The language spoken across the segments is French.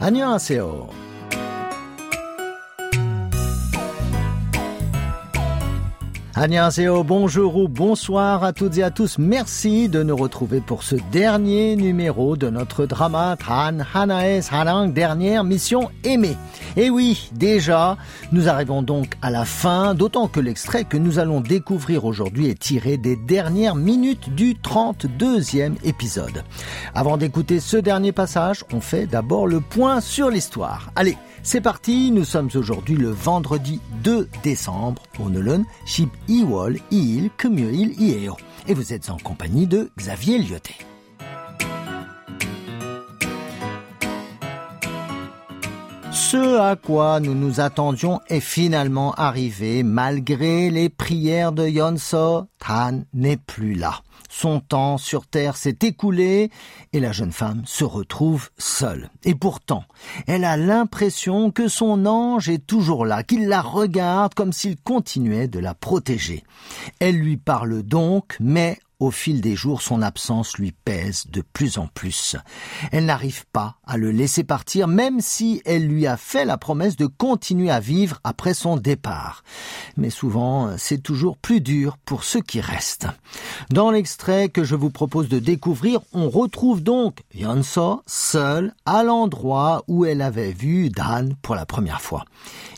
안녕하세요. Annyeonghaseyo, bonjour ou bonsoir à toutes et à tous. Merci de nous retrouver pour ce dernier numéro de notre drama Tran Hanaes Hanang, dernière mission aimée. Et oui, déjà, nous arrivons donc à la fin, d'autant que l'extrait que nous allons découvrir aujourd'hui est tiré des dernières minutes du 32e épisode. Avant d'écouter ce dernier passage, on fait d'abord le point sur l'histoire. Allez, c'est parti, nous sommes aujourd'hui le vendredi 2 décembre, on ne Shib Iwol, Il, Kumyuil, Ieo. Et vous êtes en compagnie de Xavier Lyoté. Ce à quoi nous nous attendions est finalement arrivé malgré les prières de Yonso. Tan n'est plus là. Son temps sur Terre s'est écoulé et la jeune femme se retrouve seule. Et pourtant, elle a l'impression que son ange est toujours là, qu'il la regarde comme s'il continuait de la protéger. Elle lui parle donc, mais au fil des jours, son absence lui pèse de plus en plus. Elle n'arrive pas à le laisser partir, même si elle lui a fait la promesse de continuer à vivre après son départ. Mais souvent, c'est toujours plus dur pour ceux qui restent. Dans l'extrait que je vous propose de découvrir, on retrouve donc Yonso seule à l'endroit où elle avait vu Dan pour la première fois.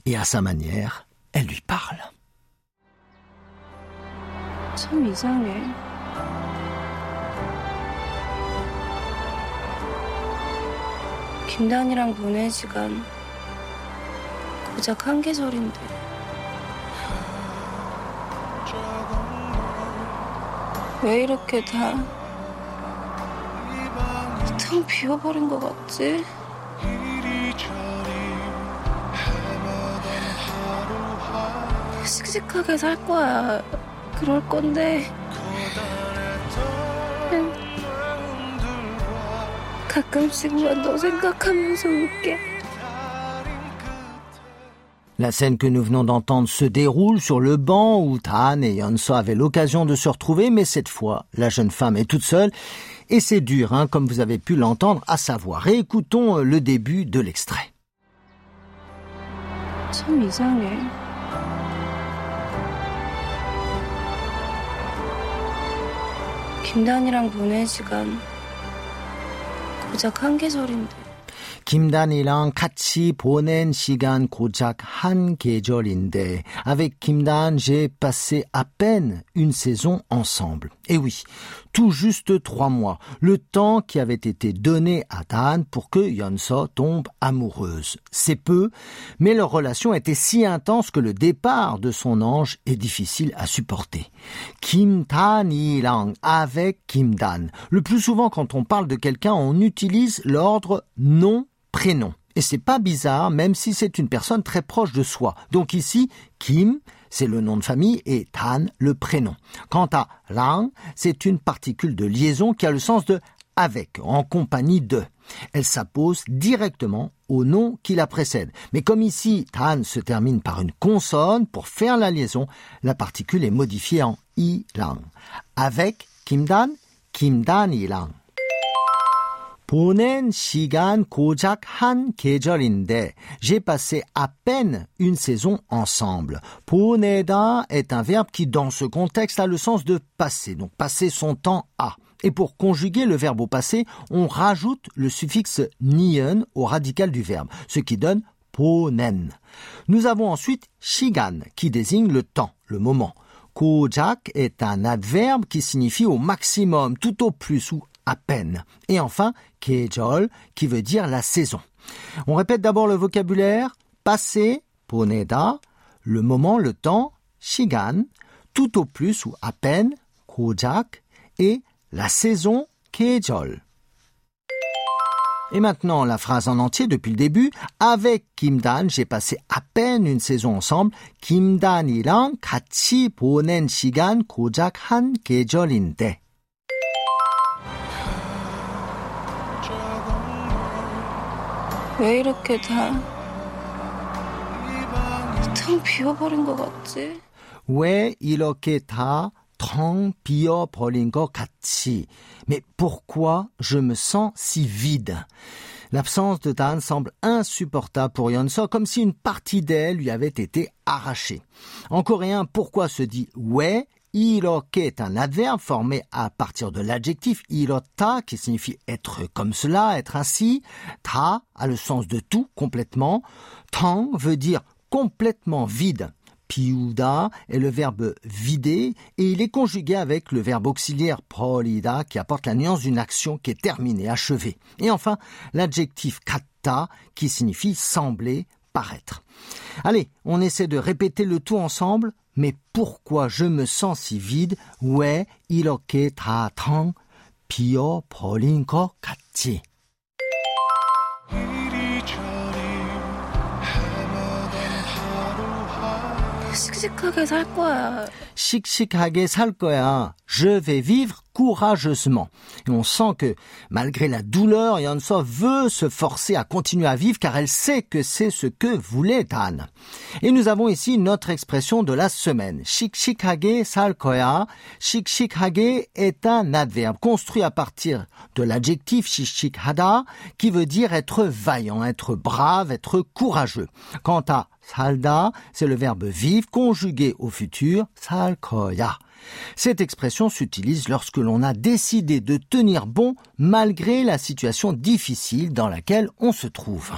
Et à sa manière, elle lui parle. 김단이랑 보낸 시간 고작 한 계절인데. 왜 이렇게 다 텅 비워버린 것 같지? 씩씩하게 살 거야. 그럴 건데 La scène que nous venons d'entendre se déroule sur le banc où Tan et Yonso avaient l'occasion de se retrouver, mais cette fois, la jeune femme est toute seule. Et c'est dur, hein, comme vous avez pu l'entendre à savoir. Écoutons euh, le début de l'extrait. 고작 한 계절인데. 김단이랑 같이 보낸 시간 고작 한 계절인데 avec Kimdan j'ai passé à peine une saison ensemble. Et oui, tout juste trois mois, le temps qui avait été donné à Dan pour que Yonso tombe amoureuse. C'est peu, mais leur relation était si intense que le départ de son ange est difficile à supporter. Kim Dan avec Kim Dan. Le plus souvent quand on parle de quelqu'un, on utilise l'ordre non prénom. Et c'est pas bizarre, même si c'est une personne très proche de soi. Donc ici, Kim, c'est le nom de famille et Tan, le prénom. Quant à Lang, c'est une particule de liaison qui a le sens de avec, en compagnie de. Elle s'appose directement au nom qui la précède. Mais comme ici, Tan se termine par une consonne, pour faire la liaison, la particule est modifiée en i lang. Avec Kim Dan, Kim Dan i lang. 보낸 시간 고작 한 계절인데 j'ai passé à peine une saison ensemble. 보내다 est un verbe qui dans ce contexte a le sens de passer, donc passer son temps à. Et pour conjuguer le verbe au passé, on rajoute le suffixe nien au radical du verbe, ce qui donne 보낸. Nous avons ensuite shigan qui désigne le temps, le moment. Kojak est un adverbe qui signifie au maximum, tout au plus ou à peine. Et enfin, 계절, qui veut dire la saison. On répète d'abord le vocabulaire passé, 보내다, le moment, le temps, 시간, tout au plus ou à peine, 고작, et la saison, 계절. Et maintenant, la phrase en entier depuis le début. Avec Kim Dan, j'ai passé à peine une saison ensemble. Kim Dan이랑 같이 보낸 시간 고작 한 계절인데. 왜 이렇게 다 텅 비워버린 것 같지? 왜 이렇게 다텅 비어버린 것 같지? Mais pourquoi je me sens si vide? L'absence de Dan semble insupportable pour Yeonso, comme si une partie d'elle lui avait été arrachée. En coréen, pourquoi se dit ouais Iroke est un adverbe formé à partir de l'adjectif irota qui signifie être comme cela, être ainsi. Ta a le sens de tout, complètement. Tang veut dire complètement vide. Piuda est le verbe vider et il est conjugué avec le verbe auxiliaire prolida qui apporte la nuance d'une action qui est terminée, achevée. Et enfin, l'adjectif kata qui signifie sembler, paraître. Allez, on essaie de répéter le tout ensemble. Mais pourquoi je me sens si vide? 왜 이렇게 다텅 비어 버린 것 같지? 씩씩하게 살 거야. 씩씩하게 살 거야. Je vais vivre courageusement. Et on sent que, malgré la douleur, Yanso veut se forcer à continuer à vivre car elle sait que c'est ce que voulait Anne. Et nous avons ici notre expression de la semaine. 씩씩하게 살 거야. 씩씩하게 est un adverbe construit à partir de l'adjectif 씩씩하다 qui veut dire être vaillant, être brave, être courageux. Quant à salda, c'est le verbe vivre conjugué au futur 살 거야. Cette expression s'utilise lorsque l'on a décidé de tenir bon malgré la situation difficile dans laquelle on se trouve.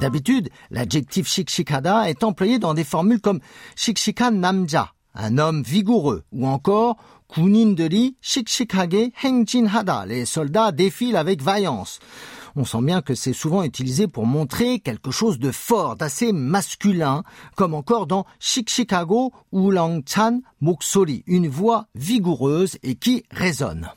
D'habitude, l'adjectif shikshikada est employé dans des formules comme shikshikan namja, un homme vigoureux, ou encore 군인들이 씩씩하게 행진하다, les soldats défilent avec vaillance. On sent bien que c'est souvent utilisé pour montrer quelque chose de fort, d'assez masculin, comme encore dans Chic Chicago ou Lang Chan Moksori, une voix vigoureuse et qui résonne.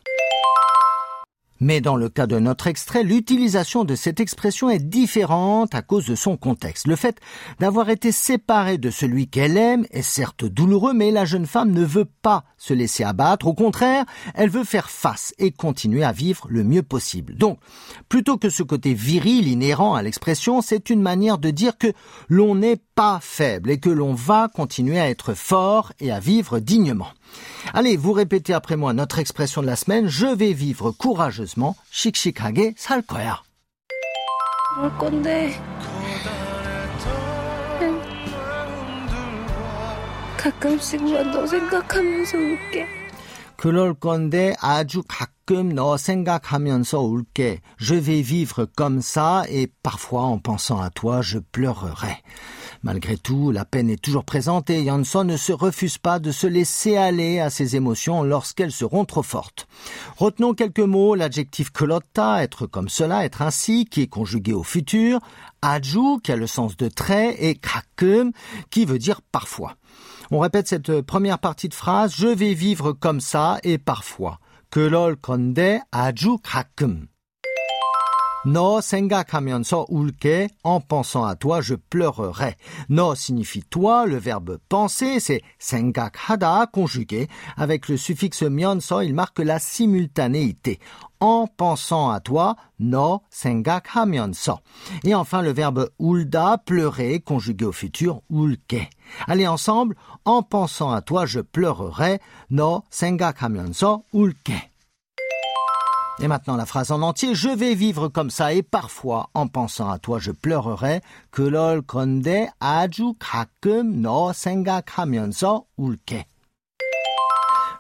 Mais dans le cas de notre extrait, l'utilisation de cette expression est différente à cause de son contexte. Le fait d'avoir été séparée de celui qu'elle aime est certes douloureux, mais la jeune femme ne veut pas se laisser abattre. Au contraire, elle veut faire face et continuer à vivre le mieux possible. Donc, plutôt que ce côté viril inhérent à l'expression, c'est une manière de dire que l'on n'est pas faible et que l'on va continuer à être fort et à vivre dignement. Allez, vous répétez après moi notre expression de la semaine. Je vais vivre courageusement, 씩씩하게 살 거야. 뭘 건데? 가끔씩만 너 생각하면서 울게. 그럴 건데 아주 가끔 너 생각하면서 울게. Je vais vivre comme ça et parfois en pensant à toi, je pleurerai. Malgré tout, la peine est toujours présente et Jansson ne se refuse pas de se laisser aller à ses émotions lorsqu'elles seront trop fortes. Retenons quelques mots, l'adjectif colotta, être comme cela, être ainsi, qui est conjugué au futur, adju, qui a le sens de trait, et krakum, qui veut dire parfois. On répète cette première partie de phrase, je vais vivre comme ça et parfois. Konde adju krakum. No 생각하면서 울게, en pensant à toi, je pleurerai. No signifie toi, le verbe penser, c'est 생각하다 conjugué. Avec le suffixe 면서, il marque la simultanéité. En pensant à toi, no 생각하면서. Et enfin, le verbe ulda, pleurer, conjugué au futur, ul게. Allez ensemble, en pensant à toi, je pleurerai. No 생각하면서 울게. Et maintenant la phrase en entier, je vais vivre comme ça et parfois, en pensant à toi, je pleurerai. 그럴 건데 아주 가끔 너 생각하면서 울게.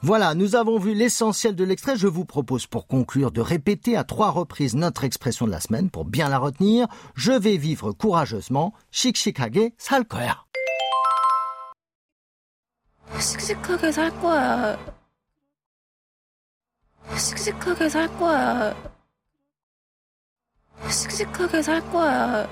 Voilà, nous avons vu l'essentiel de l'extrait. Je vous propose pour conclure de répéter à trois reprises notre expression de la semaine pour bien la retenir. Je vais vivre courageusement. 씩씩하게 살 거야. 씩씩하게 살 거야. 씩씩하게 살 거야. 씩씩하게 살 거야.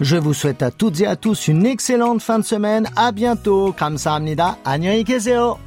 Je vous souhaite à toutes et à tous une excellente fin de semaine. À bientôt. 감사합니다. 안녕히 계세요.